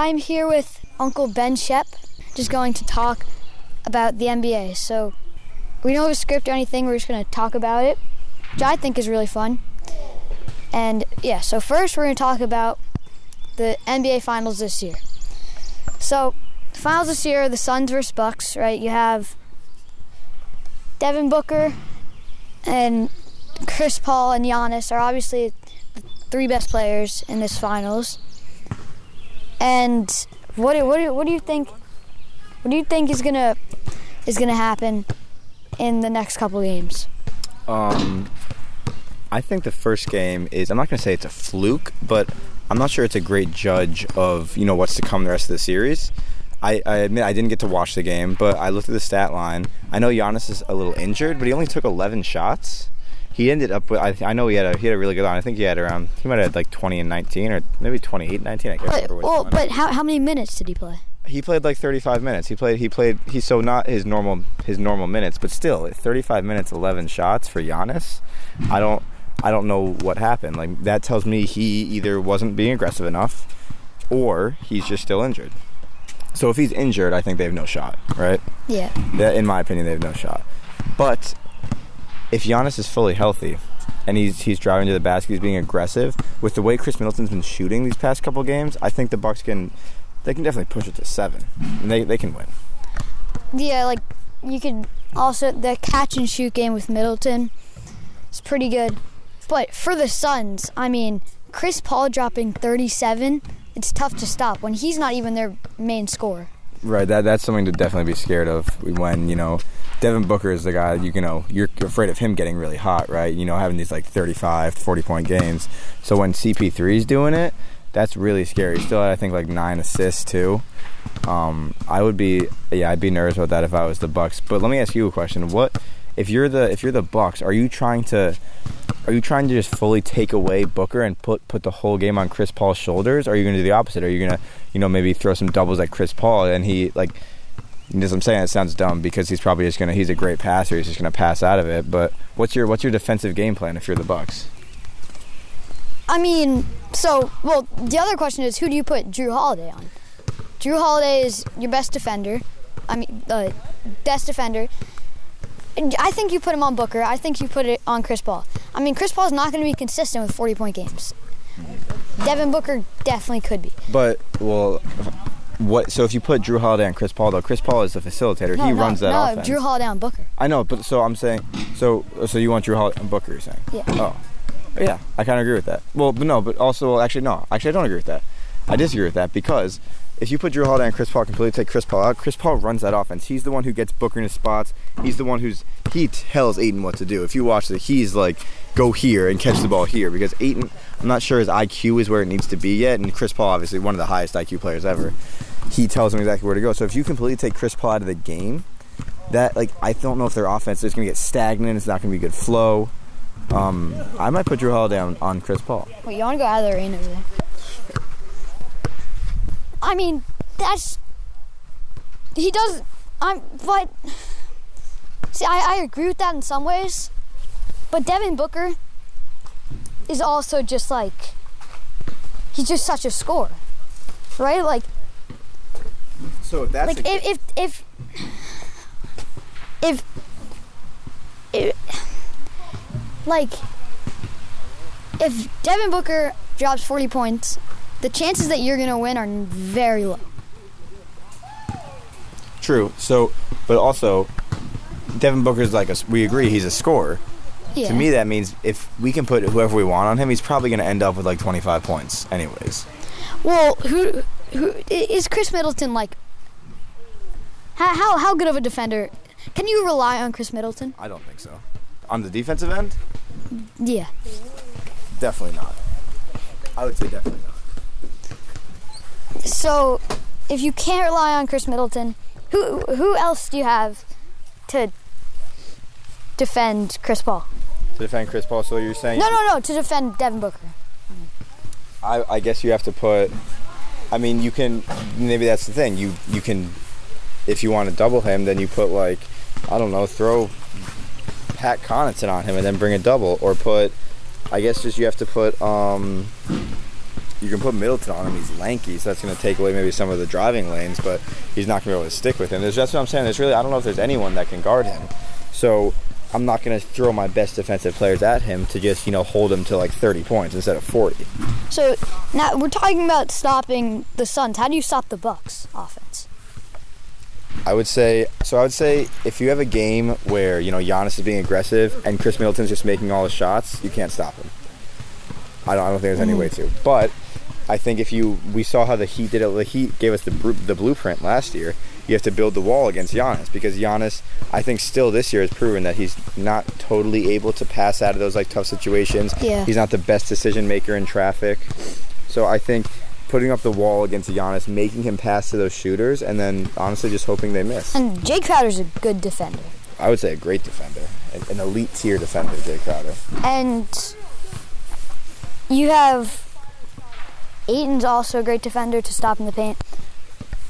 I'm here with Uncle Ben Shep, just going to talk about the NBA. So we don't have a script or anything. We're just going to talk about it, which I think is really fun. And yeah, so first we're going to talk about the NBA Finals this year. So the finals this year, are the Suns versus Bucks, right? You have Devin Booker and Chris Paul and Giannis are obviously the three best players in this finals. And what do, what do, what do you think? What do you think is gonna is gonna happen in the next couple games? Um, I think the first game is. I'm not to say it's a fluke, but I'm not sure it's a great judge of you know what's to come the rest of the series. I, I admit I didn't get to watch the game, but I looked at the stat line. I know Giannis is a little injured, but he only took 11 shots. He ended up with. I, I know he had a he had a really good line. I think he had around. He might have had like 20 and 19, or maybe 28 19. I can't But, remember well, but how, how many minutes did he play? he played like 35 minutes. He played. He played. He's so not his normal his normal minutes, but still 35 minutes, 11 shots for Giannis. I don't. I don't know what happened. Like that tells me he either wasn't being aggressive enough, or he's just still injured. So if he's injured, I think they have no shot, right? Yeah. That, in my opinion, they have no shot. But if Giannis is fully healthy and he's he's driving to the basket, he's being aggressive with the way Khris Middleton's been shooting these past couple games, I think the Bucks can they can definitely push it to seven, and they they can win. Yeah, like you could also the catch and shoot game with Middleton is pretty good. But for the Suns, I mean, Chris Paul dropping 37, it's tough to stop when he's not even their main scorer. Right, that that's something to definitely be scared of when you know Devin Booker is the guy you, know you're afraid of him getting really hot, right? You know having these like 35, 40 point games. So when CP3 is doing it, that's really scary. Still I think like nine assists too. Um, I would be yeah I'd be nervous about that if I was the Bucks. But let me ask you a question: What if you're the if you're the Bucks? Are you trying to are you trying to just fully take away Booker and put put the whole game on Chris Paul's shoulders? Or are you going to do the opposite? Are you going to, you know, maybe throw some doubles at Chris Paul and he like as I'm saying, it sounds dumb because he's probably just gonna. He's a great passer. He's just gonna pass out of it. But what's your what's your defensive game plan if you're the Bucks? I mean, so well, the other question is who do you put Jrue Holiday on? Jrue Holiday is your best defender. I mean, uh, best defender. And I think you put him on Booker. I think you put it on Chris Paul. I mean, Chris Paul's not going to be consistent with 40 point games. Devin Booker definitely could be. But well, what? So if you put Jrue Holiday on Chris Paul, though, Chris Paul is the facilitator. No, he no, runs that no, offense. Jrue Holiday on Booker. I know, but so I'm saying, so so you want Jrue Holiday on Booker? You're saying? Yeah. Oh, yeah. I kind of agree with that. Well, but no, but also, well, actually, no. Actually, I don't agree with that. I disagree with that because if you put Jrue Holiday and Chris Paul, completely take Chris Paul out. Chris Paul runs that offense. He's the one who gets Booker in his spots. He's the one who's he tells Ayton what to do. If you watch it, he's like, go here and catch the ball here because Ayton. I'm not sure his IQ is where it needs to be yet, and Chris Paul, obviously one of the highest IQ players ever. He tells him exactly where to go. So if you completely take Chris Paul out of the game, that like I don't know if their offense is going to get stagnant. It's not going to be good flow. Um, I might put Jrue Holiday on, on Chris Paul. Wait, you want to go out of the arena there? I mean, that's he does. I'm, but see, I, I agree with that in some ways, but Devin Booker is also just like he's just such a scorer, right? Like, So if that's like if if if if, if like if Devin Booker drops 40 points, the chances that you're gonna win are very low. True. So, but also, Devin Booker's like a. We agree he's a scorer. Yeah. To me, that means if we can put whoever we want on him, he's probably going to end up with like 25 points, anyways. well, who who is Khris Middleton like? How how how good of a defender? Can you rely on Khris Middleton? I don't think so. On the defensive end, Yeah. definitely not. I would say definitely not. So, if you can't rely on Khris Middleton, who who else do you have to defend Chris Paul? To defend Chris Paul, so you're saying? No, no, no, to defend Devin Booker. I, I guess you have to put. I mean, you can. Maybe that's the thing. You you can, if you want to double him, then you put like, I don't know, throw Pat Connaughton on him and then bring a double, or put. I guess just you have to put. um you can put Middleton on him. He's lanky, so that's going to take away maybe some of the driving lanes, but he's not going to be able to stick with him. There's, that's what I'm saying. There's really I don't know if there's anyone that can guard him. So I'm not going to throw my best defensive players at him to just you know hold him to like 30 points instead of 40. So now we're talking about stopping the Suns. How do you stop the Bucks offense? I would say so. I would say if you have a game where you know Giannis is being aggressive and Khris Middleton's just making all the shots, you can't stop him. I don't, I don't think there's any way to. But I think if you we saw how the Heat did it. The Heat gave us the the blueprint last year. You have to build the wall against Giannis because Giannis, I think, still this year has proven that he's not totally able to pass out of those like tough situations. Yeah. He's not the best decision maker in traffic. So I think putting up the wall against Giannis, making him pass to those shooters, and then honestly just hoping they miss. And Jae Crowder's a good defender. I would say a great defender, an, an elite tier defender, Jae Crowder. And you have Ayton's also a great defender to stop in the paint.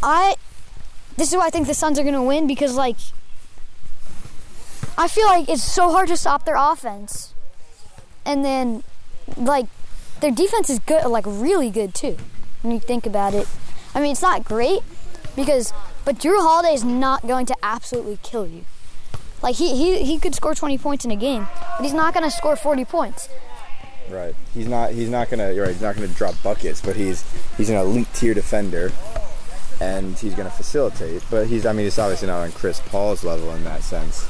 I this is why I think the Suns are gonna win because like I feel like it's so hard to stop their offense. And then like their defense is good like really good too. When you think about it. I mean it's not great because but Jrue Holiday is not going to absolutely kill you. Like he, he, he could score 20 points in a game, but he's not going to score 40 points. Right. He's not. He's not gonna. You're right. He's not gonna drop buckets, but he's he's an elite tier defender, and he's gonna facilitate. But he's. I mean, he's obviously not on Chris Paul's level in that sense.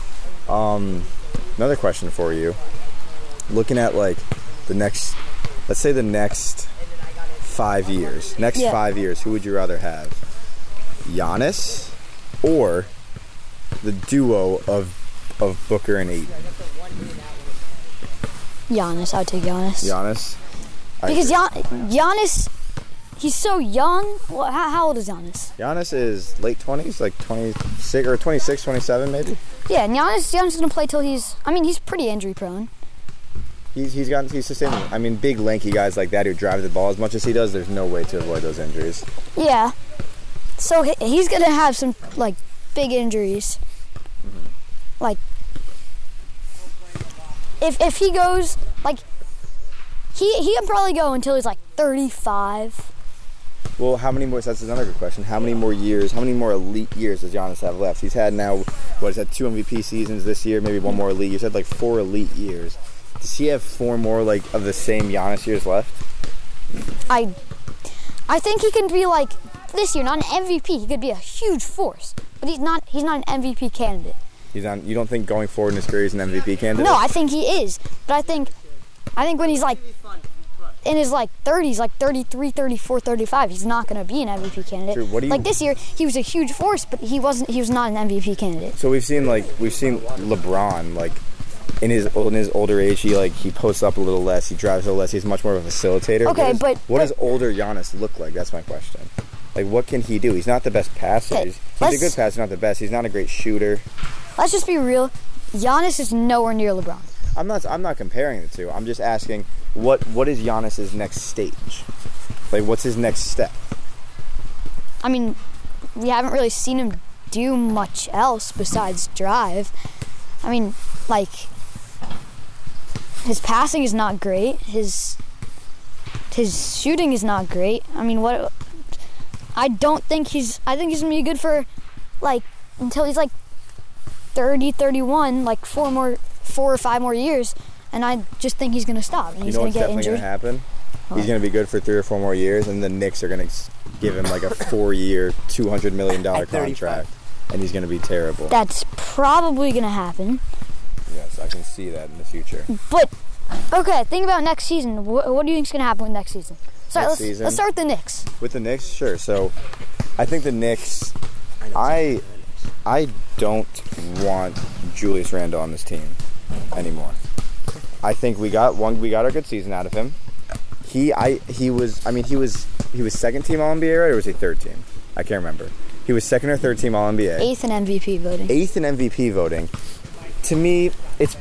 Um, another question for you. Looking at like the next, let's say the next five years. Next Yeah. five years, who would you rather have? Giannis, or the duo of of Booker and Ayton? Giannis, I would take Giannis. Giannis. I Because. Gian, Giannis, he's so young. Well, how, how old is Giannis? Giannis is late 20s, like 26 or 26, 27 maybe. Yeah, and Giannis, Giannis is going to play till he's, I mean, he's pretty injury prone. He's he's got he's sustainable. I mean, big lanky guys like that who drive the ball as much as he does, there's no way to avoid those injuries. Yeah. So he's going to have some, like, big injuries. Mm-hmm. Like, if, if he goes, like, he, he can probably go until he's like 35. Well, how many more? That's another good question. How many more years? How many more elite years does Giannis have left? He's had now, what is that? Two MVP seasons this year, maybe one more elite. He's had like four elite years. Does he have four more like of the same Giannis years left? I I think he can be like this year, not an MVP. He could be a huge force, but he's not. He's not an MVP candidate. He's on. You don't think going forward in his career he's an MVP candidate? No, I think he is. But I think I think when he's like in his like 30s, like 33, 34, 35, he's not going to be an MVP candidate. True. What do you- like this year, he was a huge force, but he wasn't. He was not an MVP candidate. So we've seen like we've seen LeBron like in his in his older age he like he posts up a little less, he drives a little less, he's much more of a facilitator. Okay, what is, but- what but- does older Giannis look like? That's my question. Like what can he do? He's not the best passer. He's, he's a good passer, not the best. He's not a great shooter. Let's just be real. Giannis is nowhere near LeBron. I'm not I'm not comparing the two. I'm just asking what what is Giannis's next stage? Like what's his next step? I mean, we haven't really seen him do much else besides drive. I mean, like his passing is not great. His his shooting is not great. I mean, what I don't think he's I think he's to be good for like until he's like 30, 31, like four more four or five more years and I just think he's going to stop and You he's know going what's to get definitely injured. gonna happen? What? He's gonna be good for three or four more years, and the Knicks are gonna give him like a four-year, two hundred million dollar contract, and he's gonna be terrible. That's probably going to happen. Yes, I can see that in the future. But okay, think about next season. What, what do you think's gonna happen with next season? Start, Next let's, season? let's start with the Knicks. With the Knicks, sure. So, I think the Knicks. I I don't want Julius Randle on this team anymore. I think we got one. We got a good season out of him. He I he was. I mean he was he was second team All NBA right or was he third team? I can't remember. He was second or third team All NBA. Eighth in MVP voting. eighth in MVP voting. To me, it's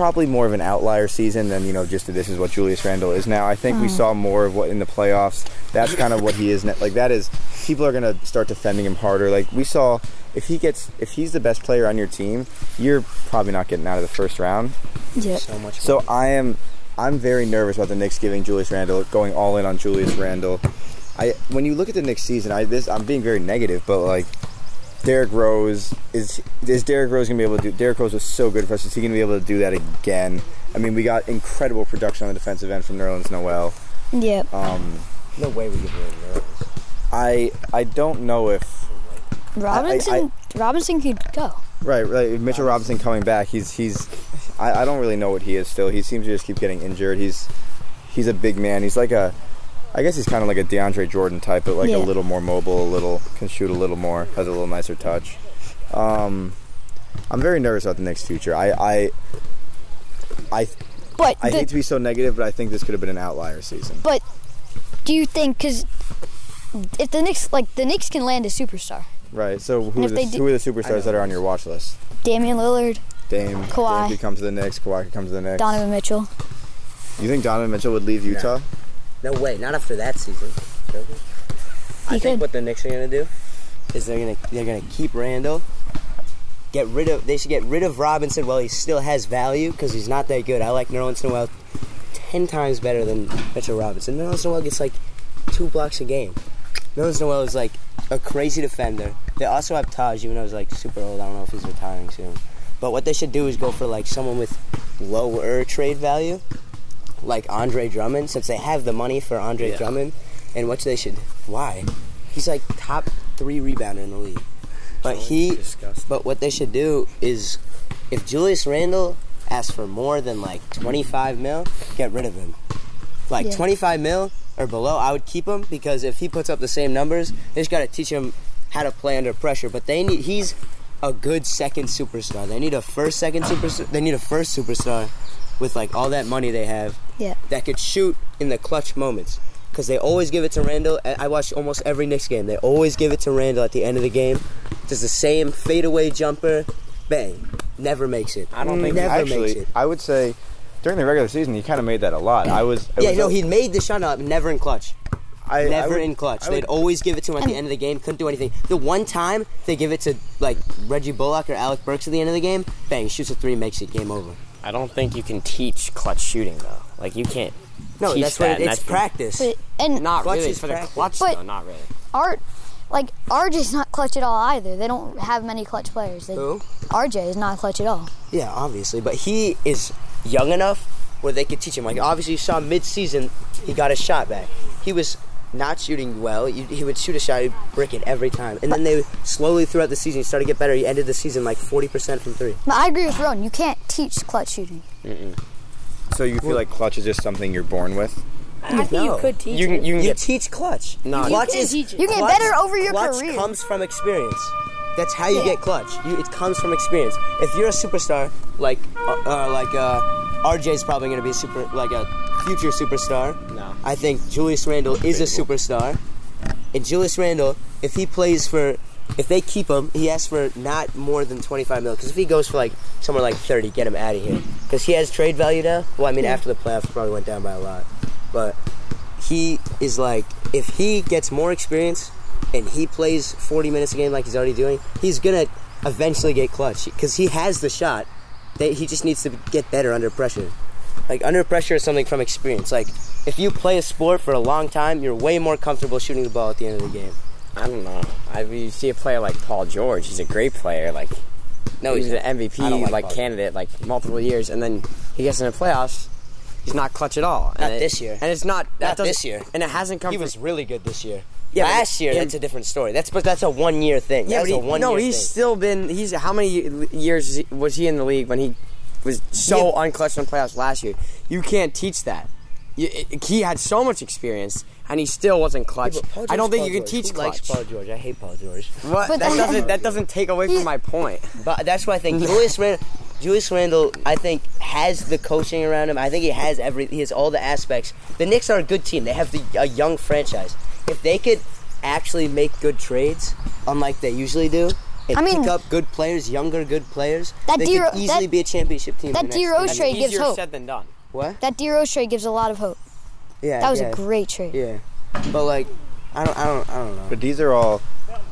probably more of an outlier season than you know just this is what Julius Randle is now. I think we mm. saw more of what in the playoffs. That's kind of what he is. now. Like that is people are gonna start defending him harder. Like we saw if he gets if he's the best player on your team, you're probably not getting out of the first round. Yeah. So much. So I am. I'm very nervous about the Knicks giving Julius Randle going all in on Julius Randle. I when you look at the Knicks season, I this I'm being very negative, but like Derrick Rose is is Derrick Rose gonna be able to do? Derrick Rose was so good for us. Is he gonna be able to do that again? I mean, we got incredible production on the defensive end from Nerlens Noel. Yeah. Um, No way we give away Nerlens. I I don't know if Robinson Robinson could go. right right if Mitchell Robinson coming back. He's he's I, I don't really know what he is still. He seems to just keep getting injured. He's he's a big man. He's like a I guess he's kind of like a DeAndre Jordan type, but like Yeah. a little more mobile, a little can shoot a little more, has a little nicer touch. Um, I'm very nervous about the Knicks' future. I I I, But I the, hate to be so negative, but I think this could have been an outlier season. but do you think because if the Knicks like the Knicks can land a superstar, Right. So who are the, do- who are the superstars that are on your watch list? Damian Lillard, Dame, Kawhi. Dame could come to the Knicks. Kawhi could come to the Knicks. Donovan Mitchell. You think Donovan Mitchell would leave Utah? No way, not after that season. I think could. what the Knicks are gonna do is they're gonna they're gonna keep Randle. Get rid of they should get rid of Robinson while he still has value because he's not that good. I like Nerlens Noel ten times better than Mitchell Robinson. Nerlens Noel gets like two blocks a game. Nerlens Noel is like a crazy defender. They also have Taj, even though he's like super old. I don't know if he's retiring soon. But what they should do is go for like someone with lower trade value, like Andre Drummond, since they have the money for Andre Drummond. And what they should why? He's like top three rebounder in the league. But he disgusting. but what they should do is if Julius Randle asks for more than like twenty five mil, get rid of him. Like Yeah. twenty five mil or below, I would keep him because if he puts up the same numbers, they just gotta teach him how to play under pressure. But they need he's a good second superstar. They need a first second superstar they need a first superstar with like all that money they have Yeah. that could shoot in the clutch moments. Because they always give it to Randle. I I watch almost every Knicks game. They always give it to Randle at the end of the game. Does the same fadeaway jumper, bang, never makes it. I don't think- never Actually, makes it. I would say during the regular season, he kind of made that a lot. I was. it Yeah, was no, a- he made the shot up, never in clutch. I, I Never would- in clutch. I They'd would- always give it to him at the end of the game. Couldn't do anything. The one time they give it to like Reggie Bullock or Alec Burks at the end of the game, bang, shoots a three, makes it game over. I don't think you can teach clutch shooting though. Like you can't. No, teach that's that, what and it's I practice. But, and Not Clutch really is for the clutch But- though. Not really. Art, like RJ's not clutch at all either. They don't have many clutch players. They, Who? RJ is not clutch at all. Yeah, obviously, but he is young enough where they could teach him. Like obviously, you saw mid-season he got his shot back. He was not shooting well. You- He would shoot a shot, he'd brick it every time, and then they slowly throughout the season he started to get better. He ended the season like forty percent from three. But I agree with Ron. You can't teach clutch shooting. So you feel like clutch is just something you're born with? I think No. you could teach You can it. you can You get teach clutch. No, you clutch can is teach it. You get clutch- better over your clutch career. Clutch comes from experience. That's how you Yeah. get clutch. You, it comes from experience. If you're a superstar, like uh, uh, like uh, RJ's probably going to be a super like a future superstar. No. I think Julius Randle is a superstar. And Julius Randle, if he plays for, if they keep him, he asks for not more than 25 mil. Because if he goes for like somewhere like 30, get him out of here. Because he has trade value now. Well, I mean, after the playoffs, probably went down by a lot. But he is like, if he gets more experience and he plays 40 minutes a game like he's already doing, he's gonna eventually get clutch because he has the shot. They, he just needs to get better under pressure. Like under pressure is something from experience. Like if you play a sport for a long time, you're way more comfortable shooting the ball at the end of the game. I don't know. I mean, you see a player like Paul George. He's a great player. Like No, he's he's an. MVP like, like candidate like multiple years, and then he gets in the playoffs. He's not clutch at all. Not and it- this year. And it's not that Not this year. And it hasn't come. He from, was really good this year. Yeah, Last year, in- that's a different story. That's but that's a one year thing. Yeah, that but he, a one no, he's thing. still been. He's how many years was he in the league when he was so Yeah. unclutched in playoffs last year? You can't teach that. You, it, he had so much experience, and he still wasn't clutch. Yeah, I don't think you can George. teach Who likes. Paul George? I hate Paul George. What? But that that- doesn't that doesn't take away from my point. But that's why I think Julius Randle, Julius Randle, I think has the coaching around him. I think he has every, he has all the aspects. The Knicks are a good team. They have the, a young franchise. If they could actually make good trades, unlike they usually do, and I mean- pick up good players, younger good players, That they D- could easily that- be a championship team. that the next D. Rose trade years. gives Easier hope. said than done. What? That D Rose trade gives a lot of hope. Yeah, That was yeah, a great trade. Yeah, but like, I don't, I don't, I don't know. But these are all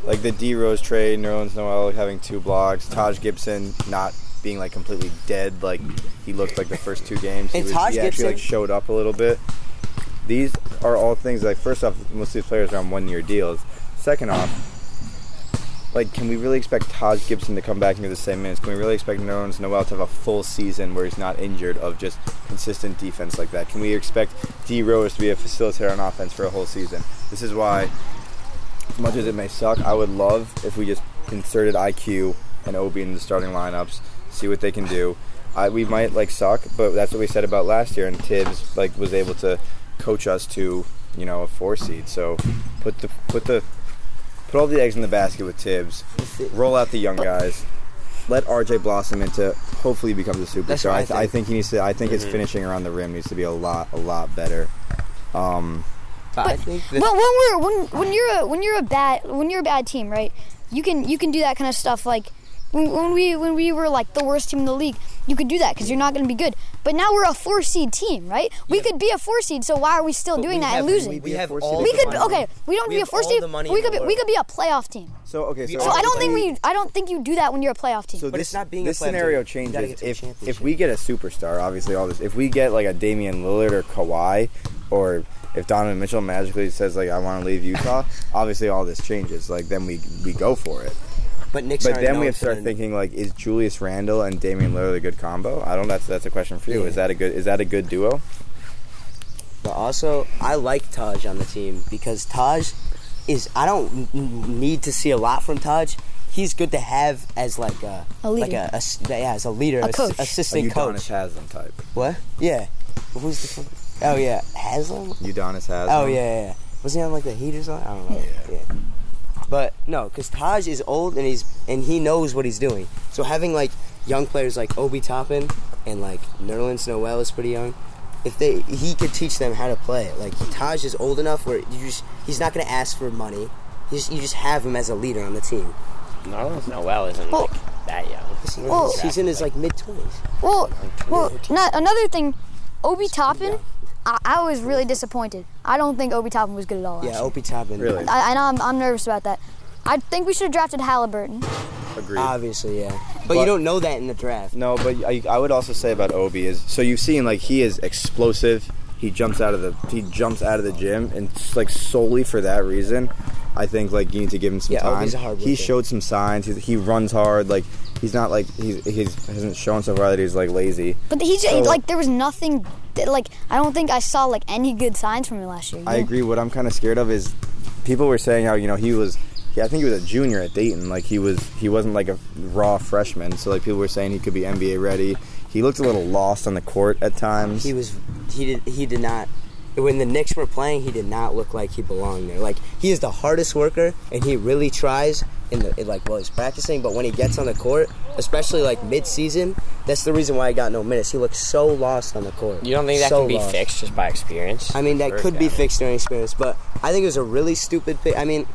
like the D Rose trade, Nerlens Noel having two blocks, Taj Gibson not being like completely dead, like he looked like the first two games. And he, was, Taj he actually like Gibson- showed up a little bit. These are all things like first off, most of these players are on one year deals. Second off, like, can we really expect Taj Gibson to come back do the same minutes? Can we really expect Nerlens Noel to have a full season where he's not injured of just consistent defense like that? Can we expect D Rose to be a facilitator on offense for a whole season? This is why, as much as it may suck, I would love if we just inserted IQ and Obi in the starting lineups, see what they can do. I, we might like suck, but that's what we said about last year, and Thibs like was able to coach us to you know a four seed. So put the put the put all the eggs in the basket with Thibs. Roll out the young guys. Let RJ blossom into hopefully become the That's superstar. I I, th- I think. think he needs to. I think his finishing around the rim needs to be a lot, a lot better. Um, But I think that Well, when we're when when you're a when you're a bad when you're a bad team, right? You can you can do that kind of stuff. Like when, when we when we were like the worst team in the league, you could do that because you're not going to be good. But now we're a four seed team, right? We could be a four seed, so why are we still doing we that and losing? we have four all seed. We could money. okay. We don't We be a four seed. We could be, we could be a playoff team. so okay, so, So I don't think we I don't think you do that when you're a playoff team. So But this, it's not being this playoff scenario team. Changes get to the if if we get a superstar. Obviously, all this. If we get like a Damian Lillard or Kawhi, or if Donovan Mitchell magically says like I want to leave Utah, obviously all this changes. Like then we we go for it. But Nick's But then we have to start thinking like, is Julius Randle and Damian Lillard a good combo? I don't. That's that's a question for you. Yeah. Is that a good? Is that a good duo? But also, I like Taj on the team because Taj is. I don't need to see a lot from Taj. He's good to have as like a, A leader. like a, ass- yeah, as a leader, A ass- coach. A assistant coach. Udonis Haslam type. What? Yeah. Who's the? Oh yeah, Haslam. Udonis Haslam. Oh yeah, yeah, yeah. Was he on like the Heat or something? I don't know. Yeah. But no, because Taj is old and he's and he knows what he's doing. So having like young players like Obi Toppin and like Nerlens Noel is pretty young. If they he could teach them how to play. Like Taj is old enough where you just he's not gonna ask for money. You just, you just have him as a leader on the team. Nerlens Noel isn't Well- like that young. Well- he's in his like mid twenties. Well, well, not, another thing, Obi Toppin. I, I was really disappointed. I don't think Obi Toppin was good at all. Yeah, year. Obi Toppin. Really? I, I know I'm, I'm nervous about that. I think we should have drafted Halliburton. Agreed. Obviously, yeah. But, But- you don't know that in the draft. No, but I, I would also say about Obi is so you've seen like he is explosive. He jumps out of the he jumps out of the gym and s- like solely for that reason, I think like you need to give him some Yeah, time. Obi's a hard he worker. showed some signs. He's, he runs hard. Like he's not like he's he's hasn't shown so far that he's like lazy. But he's So- like there was nothing. That, like I don't think I saw like any good signs from him last year. I agree. What I'm kind of scared of is people were saying how you know he was. Yeah, I think he was a junior at Dayton. Like he was, he wasn't like a raw freshman. So like people were saying he could be NBA ready. He looked a little lost on the court at times. He was he did he did not when the Knicks were playing he did not look like he belonged there. Like he is the hardest worker and he really tries in the in, like well he's practicing, but when he gets on the court, especially like mid season, that's the reason why he got no minutes. He looks so lost on the court. You don't think that So can be lost. fixed just by experience? I mean that Or- could be fixed during experience, but I think it was a really stupid pick. I mean,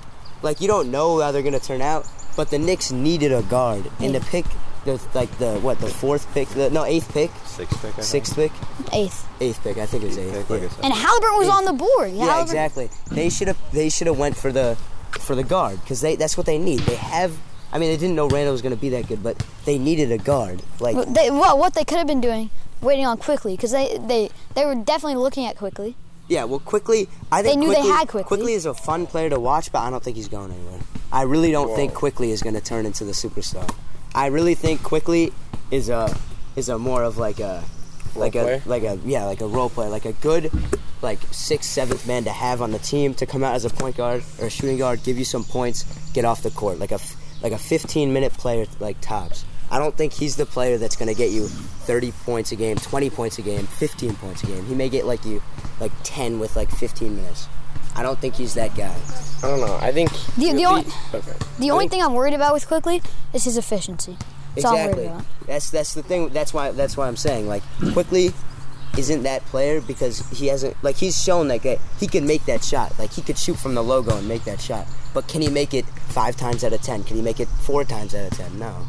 like you don't know how they're gonna turn out, but the Knicks needed a guard and to pick the like the what the fourth pick, the no eighth pick, Sixth pick. I think. sixth pick, eighth. eighth pick. I think it was eighth. Pick, like yeah. And Halliburton was on the board. Yeah, Halliburton- exactly. They should have. They should have went for the for the guard because they that's what they need. They have. I mean, they didn't know Randle was going to be that good, but they needed a guard. Like, Well, They, well, what they could have been doing, waiting on Quickley, because they, they they were definitely looking at Quickley. yeah, well, Quickley. I think They knew they Quickley, had Quickley. Quickley is a fun player to watch, but I don't think he's going anywhere. I really don't think Quickley is going to turn into the superstar. I really think Quickley is a is a more of like a like player? a like a yeah like a role player like a good like sixth seventh man to have on the team to come out as a point guard or a shooting guard give you some points get off the court like a f- like a 15 minute player like tops I don't think he's the player that's going to get you 30 points a game 20 points a game 15 points a game he may get like you like 10 with like 15 minutes I don't think he's that guy I don't know. I think The- the only- okay. The only thing I'm worried about with Quickley is his efficiency. That's all I'm worried exactly about. that's that's the thing that's why that's why I'm saying like Quickley isn't that player because he hasn't like he's shown that guy he can make that shot. Like he could shoot from the logo and make that shot. But can he make it five times out of ten? Can he make it four times out of ten? No.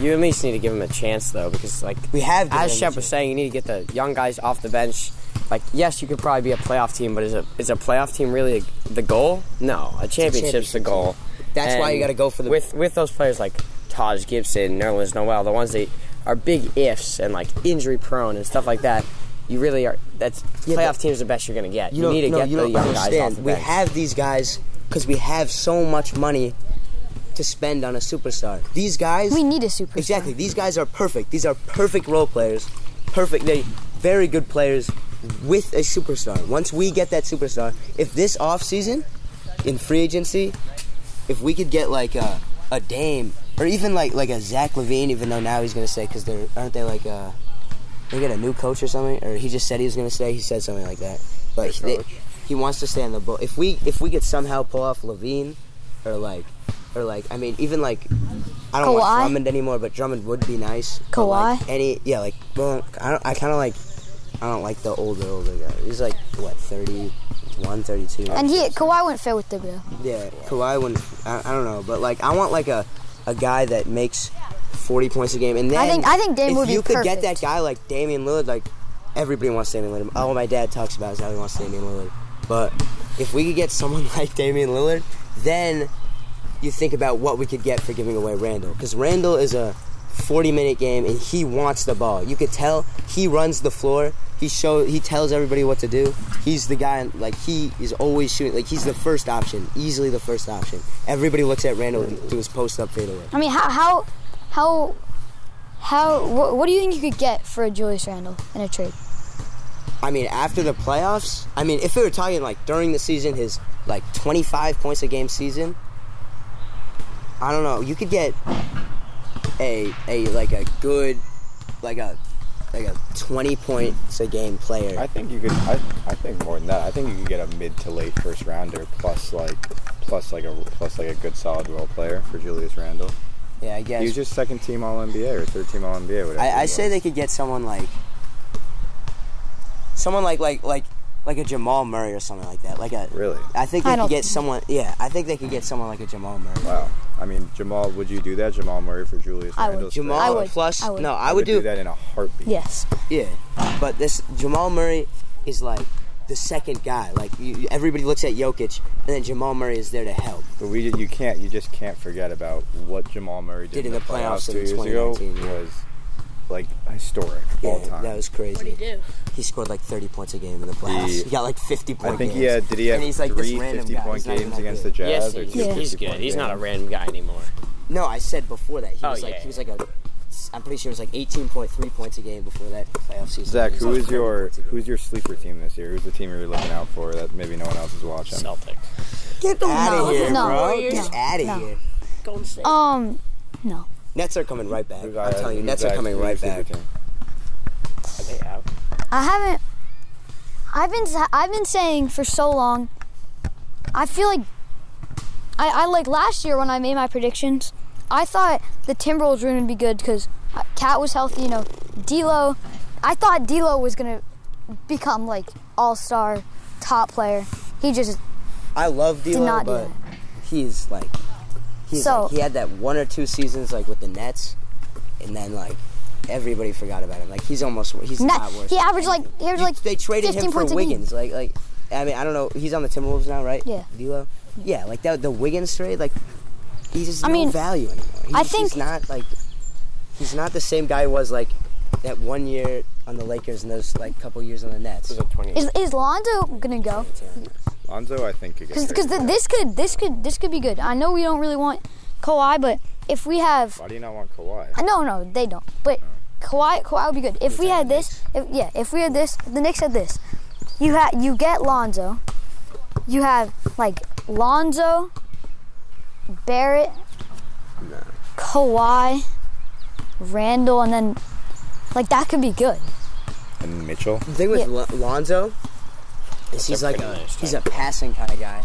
You at least need to give him a chance though, because like We have as Shep was saying, you need to get the young guys off the bench. Like yes, you could probably be a playoff team, but is a is a playoff team really a, the goal? No, a championship's the goal. That's why you gotta go for the- with with those players like Taj Gibson, Nerlens Noel, the ones that are big ifs and like injury prone and stuff like that. You really are. That's Yeah, playoff but- teams the best you're gonna get. You, don't- need to no, get you the don't young guys off understand. the We have these guys because we have so much money to spend on a superstar. These guys, We need a superstar. exactly. These guys are perfect. These are perfect role players. Perfect. They very good players with a superstar. Once we get that superstar, if this off season in free agency, if we could get like a a Dame or even like like a Zach LaVine, even though now he's gonna say because they're aren't they like uh they get a new coach or something, or he just said he was gonna stay. He said something like that, but he, they, he wants to stay on the boat. If we if we could somehow pull off LaVine, or like or like I mean even like I don't want Drummond anymore, but Drummond would be nice. But, like, Kawhi? any yeah like well I don't I kind of like I don't like the older older guy. He's like what 31, 32. And he Kawhi wouldn't fit with the bill. Yeah, Kawhi wouldn't. I, I don't know, but like I want like a, a guy that makes forty points a game, and then I think- I think Dame if you could get that guy like Damian Lillard, like everybody wants Damian Lillard. All my dad talks about is how he wants Damian Lillard. But if we could get someone like Damian Lillard, then you think about what we could get for giving away Randle, because Randle is a forty-minute game, and he wants the ball. You could tell he runs the floor. He show he tells everybody what to do. He's the guy like he is always shooting. Like he's the first option, easily the first option. Everybody looks at Randle and do his post up fadeaway. I mean, how how how how what, what do you think you could get for a Julius Randle in a trade? I mean, after the playoffs, I mean, if we were talking like during the season, his like 25 points a game season, I don't know. You could get a a like a good like a like a 20 points a game player. I think you could. I, I think more than that. I think you could get a mid to late first rounder plus like plus like a plus like a good solid role player for Julius Randle. yeah, I guess. He was just second team All NBA or third team All NBA. Whatever. I, I say they could get someone like someone like like like like a Jamal Murray or something like that. Like a Really? I think they I could get someone. Yeah, I think they could get someone like a Jamal Murray. Wow. I mean, Jamal, would you do that? Jamal Murray for Julius I would. Jamal I would. plus I would. no, I, I would do, that in a heartbeat. Yes. Yeah, but this Jamal Murray is like the second guy. Like you, you- everybody looks at Jokic, and then Jamal Murray is there to help. But we, you can't, you just can't forget about what Jamal Murray did, Did in the playoffs two years ago yeah. was like historic all time. that was crazy. What do you do? He scored like 30 points a game in the playoffs. He- He, got like 50 point I think he games. had. Did he have and he's like this three random 50 guy. point He's not even games against good. the Jazz? Yes, or he- two Yeah. he's good. point He's not a random guy anymore. No, I said before that. He Oh, was like yeah. he was like a. I'm pretty sure it was like 18.3 points a game before that playoff season. Zach, He was who like is 30 your points a game. who's your sleeper team this year? Who's the team you're looking out for that maybe no one else is watching? Celtics. Get out of here, no, bro! Warriors. Get out of No. here. Golden State. Um, no. Nets are coming right back. Who's- I'm telling you, who's Nets are coming right back. Are they out? I haven't. I've been I've been saying for so long. I feel like I, I like last year when I made my predictions. I thought the Timberwolves were going to be good because uh, KAT was healthy. You know, D'Lo. I thought D'Lo was going to become like all star, top player. He just I love D'Lo, but he's like, he's So- like, he had that one or two seasons like with the Nets, and then like everybody forgot about him. Like he's almost he's not, not worse. he averaged like he averaged like they traded 15 him for points a game. Wiggins. Like like I mean I don't know. He's on the Timberwolves now, right? Yeah. D'Lo. Yeah, like that the Wiggins trade. Like he's just I no mean, value anymore. He's, I think- he's not like he's not the same guy he was like that one year on the Lakers and those like couple years on the Nets. This was a 20. Is is Lonzo gonna go? Lonzo, I think Because traded. this could this could this could be good. I know we don't really want Kawhi, but if we have Why do you not want Kawhi? no no they don't. But oh. Kawhi Kawhi would be good. If we had this, if, yeah, if we had this, the Knicks had this. You had you get Lonzo. You have like Lonzo, Barrett, Kawhi, Randle, and then like that could be good. And Mitchell. The thing with Yeah. Lonzo is he's They're like a, nice, he's a passing kind of guy.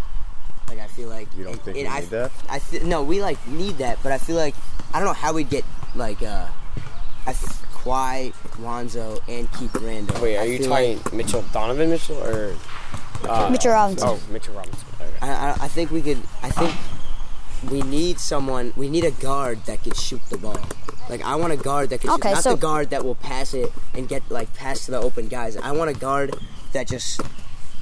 Like I feel like You don't and- think and we I, need that? I th- no, we like need that, but I feel like I don't know how we'd get like uh, I th- Kawhi, Lonzo, and keep Randle. Wait, are I you talking like- Mitchell Donovan Mitchell or uh, Mitchell Robinson. Oh, Mitchell Robinson. Okay. I, I, I think we could. I think we need someone. We need a guard that could shoot the ball. Like I want a guard that can Okay, shoot, not so- the guard that will pass it and get like pass to the open guys. I want a guard that just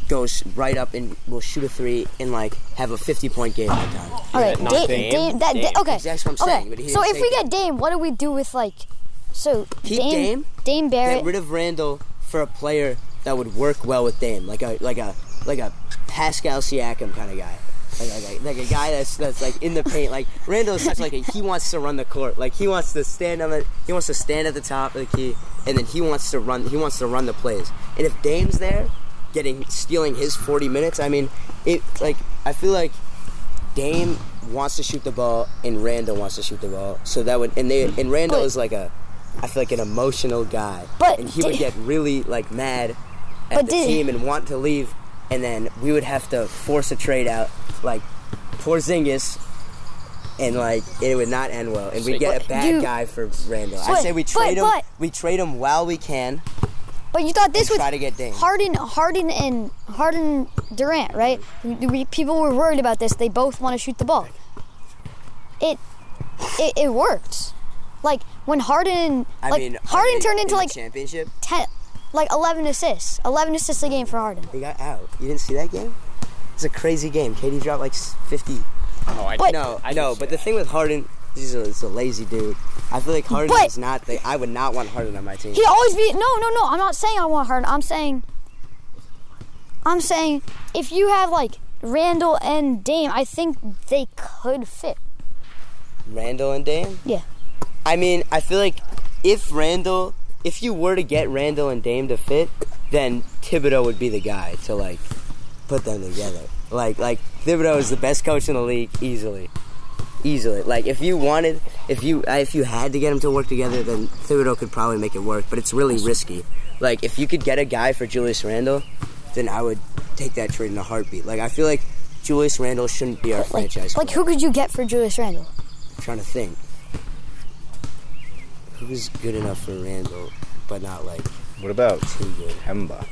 goes right up and will shoot a three and like have a 50 point game one time. Okay, not Dame, Dame. Dame, that, Dame. okay. That's what I'm okay. saying, but he so if we get Dame, what do we do with like, so Keep Dame, Dame? Dame Barrett, Get rid of Randle for a player that would work well with Dame, like a like a like a Pascal Siakam kind of guy. Like, like, a, like a guy that's that's like in the paint. Like Randle is such like a he wants to run the court. Like he wants to stand on the he wants to stand at the top of the key, and then he wants to run he wants to run the plays. And if Dame's there, getting stealing his 40 minutes, I mean, it like I feel like Dame wants to shoot the ball and Randle wants to shoot the ball. So that would and they and Randle But- is like a I feel like an emotional guy. But and he would get really like mad at the di- team and want to leave and then we would have to force a trade out like Porzingis and like it would not end well and we get a bad you- guy for Randle. I say we but- trade him but- we trade him while we can. But you thought this and was try to get Dame. Harden, Harden, and Harden Durant, right? We, we- people were worried about this. They both want to shoot the ball. It, it, it worked. Like when Harden, I like mean Harden are turned into the like championship. ten, like eleven assists, eleven assists a game for Harden. He got out. You didn't see that game? It's a crazy game. KD dropped like 50. Oh, I But- No, I know. but the thing with Harden, he's a, he's a lazy dude. I feel like Harden But- is not the. I would not want Harden on my team. He always be no, no, no. I'm not saying I want Harden. I'm saying, I'm saying if you have like Randle and Dame, I think they could fit. Randle and Dame? Yeah. I mean, I feel like if Randle, if you were to get Randle and Dame to fit, then Thibodeau would be the guy to like put them together. Like, like Thibodeau is the best coach in the league easily, easily. Like, if you wanted, if you uh, if you had to get them to work together, then Thibodeau could probably make it work. But it's really risky. Like, if you could get a guy for Julius Randle, then I would take that trade in a heartbeat. Like, I feel like Julius Randle shouldn't be our Like, franchise. like player. who could you get for Julius Randle? I'm trying to think. Who's good enough for Randle, but not like What about too good? Kemba?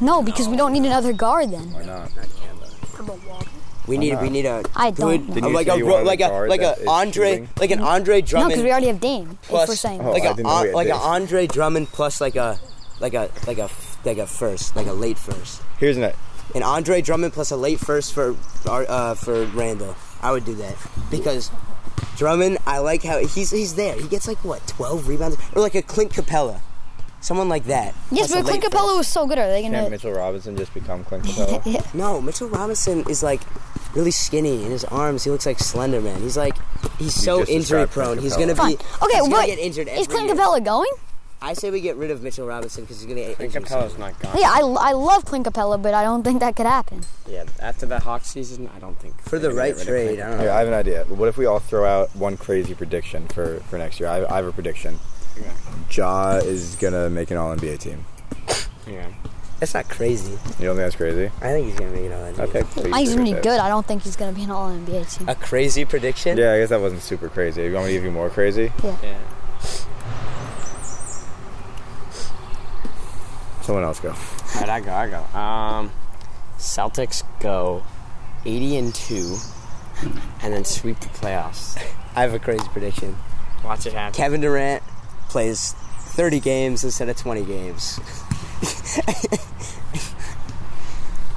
No, because we don't need another guard then. Why not? Not Kemba. We need not? we need a I don't good know. Didn't like a you ro- a like a like a Andre shooting? like an Andre Drummond. No, because we already have Dame. plus if we're saying Oh, like I a didn't know we An- like a. Andre Drummond plus like a like a like a like a first like a late first. Here's an An Andre Drummond plus a late first for uh, for Randle. I would do that because Drummond, I like how he's he's there. He gets like what twelve rebounds or like a Clint Capela, someone like that. yes, plus but Clint late Capela first. was so good. Are they can't gonna? Mitchell Robinson just become Clint Capela? Yeah. No, Mitchell Robinson is like really skinny in his arms. He looks like Slender Man. He's like he's so just injury prone. He's gonna be Fine. Okay, he's gonna get injured every is Clint year. Capela going? I say we get rid of Mitchell Robinson because he's gonna get Clint injured. Capela's not gone. Yeah, I, I love Clint Capella, but I don't think that could happen. Yeah, after the Hawks season, I don't think For the right get trade, I don't know. Here, I have an idea. What if we all throw out one crazy prediction for, for next year? I, I have a prediction. Okay. Ja is gonna make an All NBA team. Yeah. That's not crazy. You don't think that's crazy? I think he's gonna make it all NBA. Okay, cool. I think he's gonna be good. I don't think he's gonna be an All NBA team. A crazy prediction? Yeah, I guess that wasn't super crazy. You want me to give you more crazy? Yeah. Someone else go. All right, I go. I go. Um, Celtics go 80 and two, and then sweep the playoffs. I have a crazy prediction. Watch it happen. Kevin Durant plays 30 games instead of 20 games.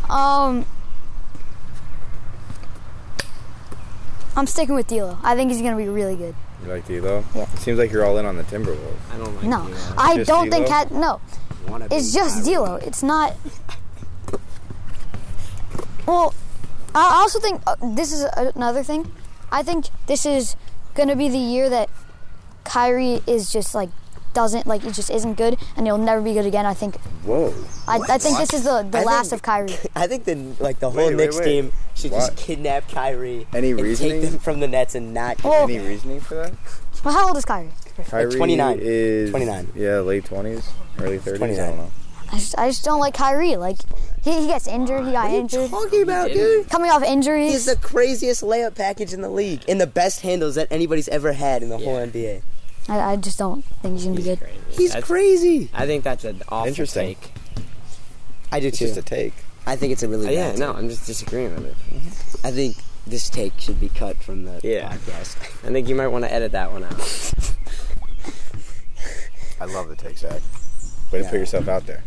Um, I'm sticking with D'Lo. I think he's gonna be really good. You like D'Lo? Yeah. It seems like you're all in on the Timberwolves. I don't like. No, D'Lo. I don't think KAT. No, Wanna it's just Kyrie. D'Lo. It's not. Well, I also think uh, this is another thing. I think this is gonna be the year that Kyrie is just like doesn't like it just isn't good and he'll never be good again. I think Whoa. I, I think this is the, the I last think- of Kyrie. I think the like the whole Wait, wait, Knicks wait. team should just What? kidnap Kyrie Any and reasoning? take them from the Nets and not Well- Any reasoning for that? Well, how old is Kyrie? Kyrie 29. is 29. Yeah, late twenties, early thirties. I don't know. I just, I just don't like Kyrie. Like he, he gets injured. He got What are you injured. talking about, dude? Coming off injuries. He's the craziest layup package in the league and the best handles that anybody's ever had in the whole NBA. I, I just don't think he's gonna be good. crazy. He's That's- crazy. I think that's an awful Interesting. take. I do It's too. just a take. I think it's a really Uh, yeah, bad no, take. I'm just disagreeing with it. I think this take should be cut from the Yeah. podcast. I think you might want to edit that one out. I love the take, Zach. Way to put yourself out there.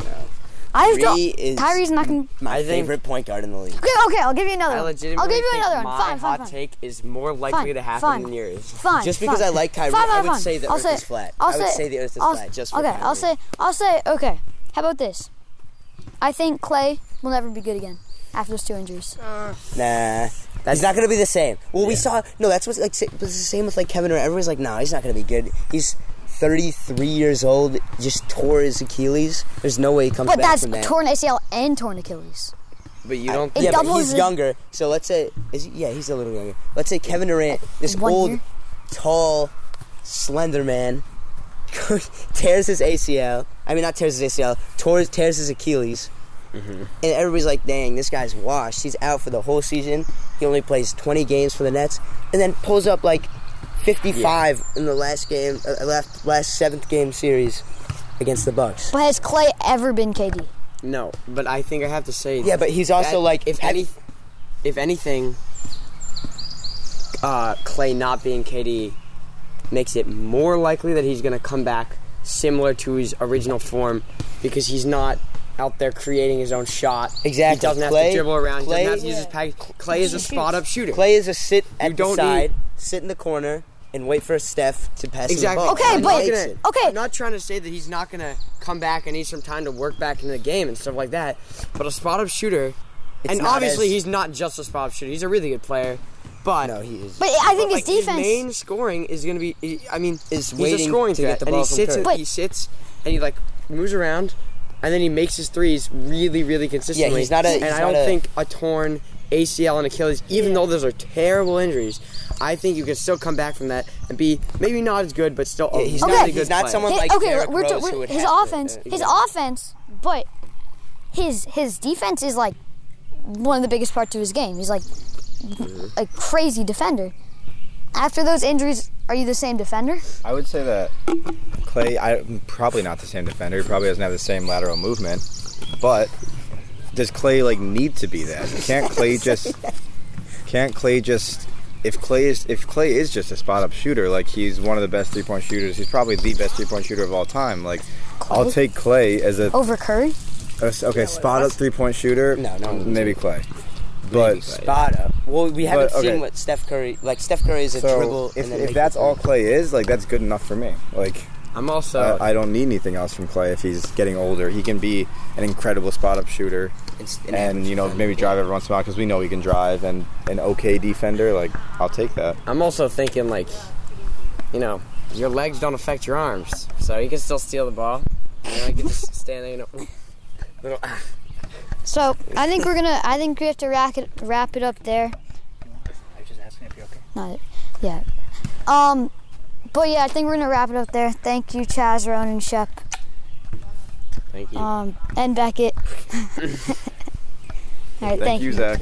I just Kyrie don't. is Kyrie's not gonna. my I think- favorite point guard in the league. Okay, okay, I'll give you another I one. legitimately I'll give you think another one. my Fine, hot fine, fine. take is more likely Fine, to happen fine. than yours. Fine. Just because fine. I like Kyrie, Fine, I fine, would fine. say the I'll Earth say, is flat. I'll I would say, say the Earth is I'll- flat just for okay. Kyrie. I'll say. I'll say. Okay. How about this? I think Clay will never be good again after those two injuries. Uh, nah, that's not gonna be the same. Well, we saw no. That's what's like. It's the same with like Kevin Durant. Everyone's like, no, he's not gonna be good. He's 33 years old. Just tore his Achilles. There's no way he comes But back that's from that. But that's torn ACL and torn Achilles. But you don't It yeah, but he's the- younger. So let's say, is he, yeah, he's a little younger. Let's say Kevin Durant, this One old, year? tall, slender man, tears his ACL. I mean, not tears his ACL, tears, tears his Achilles. Mm-hmm. And everybody's like, dang, this guy's washed. He's out for the whole season. He only plays 20 games for the Nets. And then pulls up like 55 in the last game, uh, last, last seventh game series against the Bucks. But has Klay ever been KD? no. But I think I have to say. Yeah, but he's also that like, if any, if anything, uh, Klay not being KD makes it more likely that he's going to come back similar to his original form because he's not out there creating his own shot. Exactly. He doesn't have Klay- to dribble around. Klay- he doesn't have to use his package. Klay is a spot up shooter. Klay is a sit at the don't side, need- sit in the corner, and wait for Steph to pass him Exactly. the ball. Okay, I'm but- not gonna- Okay. I'm not trying to say that he's not gonna come back and need some time to work back into the game and stuff like that. But a spot up shooter, It's and obviously as- he's not just a spot up shooter. He's a really good player, but No, he is. But I think but, his like, defense. main scoring is gonna be. I mean, Is he's waiting a scoring to get threat, the and he sits. Curry. But- he sits and he like moves around, and then he makes his threes really, really consistently. Yeah, he's not a- And he's I don't a- think a torn ACL and Achilles, even though those are terrible injuries, I think you can still come back from that and be maybe not as good, but still a Yeah, he's really not- good he's not someone His- like okay, Derrick we're, Rose, we're- who would his have to- offense, uh, his exactly. offense, but his his defense is like one of the biggest parts of his game. He's like a crazy defender. After those injuries, are you the same defender? I would say that Klay, I probably not the same defender. He probably doesn't have the same lateral movement. But does Klay like need to be that? Can't Klay just? Can't Klay just? If Klay is if Klay is just a spot up shooter, like he's one of the best three point shooters. He's probably the best three point shooter of all time. Like I'll take Klay as a Over Curry? a- okay spot up three point shooter. No, no, maybe Klay. But Spot up. Well, we haven't But, okay. seen what Steph Curry like. Steph Curry is a so dribble. if, and if that's all. Klay is, like that's good enough for me. Like I'm also. I, I don't need anything else from Klay if he's getting older. He can be an incredible spot up shooter, It's an and average you know maybe drive every once in a while because we know he can drive and an okay defender. Like I'll take that. I'm also thinking like, you know, your legs don't affect your arms, so you can still steal the ball. You know, you can just stand there. You know, little. So I think we're gonna. I think we have to wrap it wrap it up there. I was just asking if you're okay. Not yeah. Um, but yeah, I think we're gonna wrap it up there. Thank you, Chaz, Ronan, and Shep, Thank you. um, and Beckett. All right, thank, you, Zack.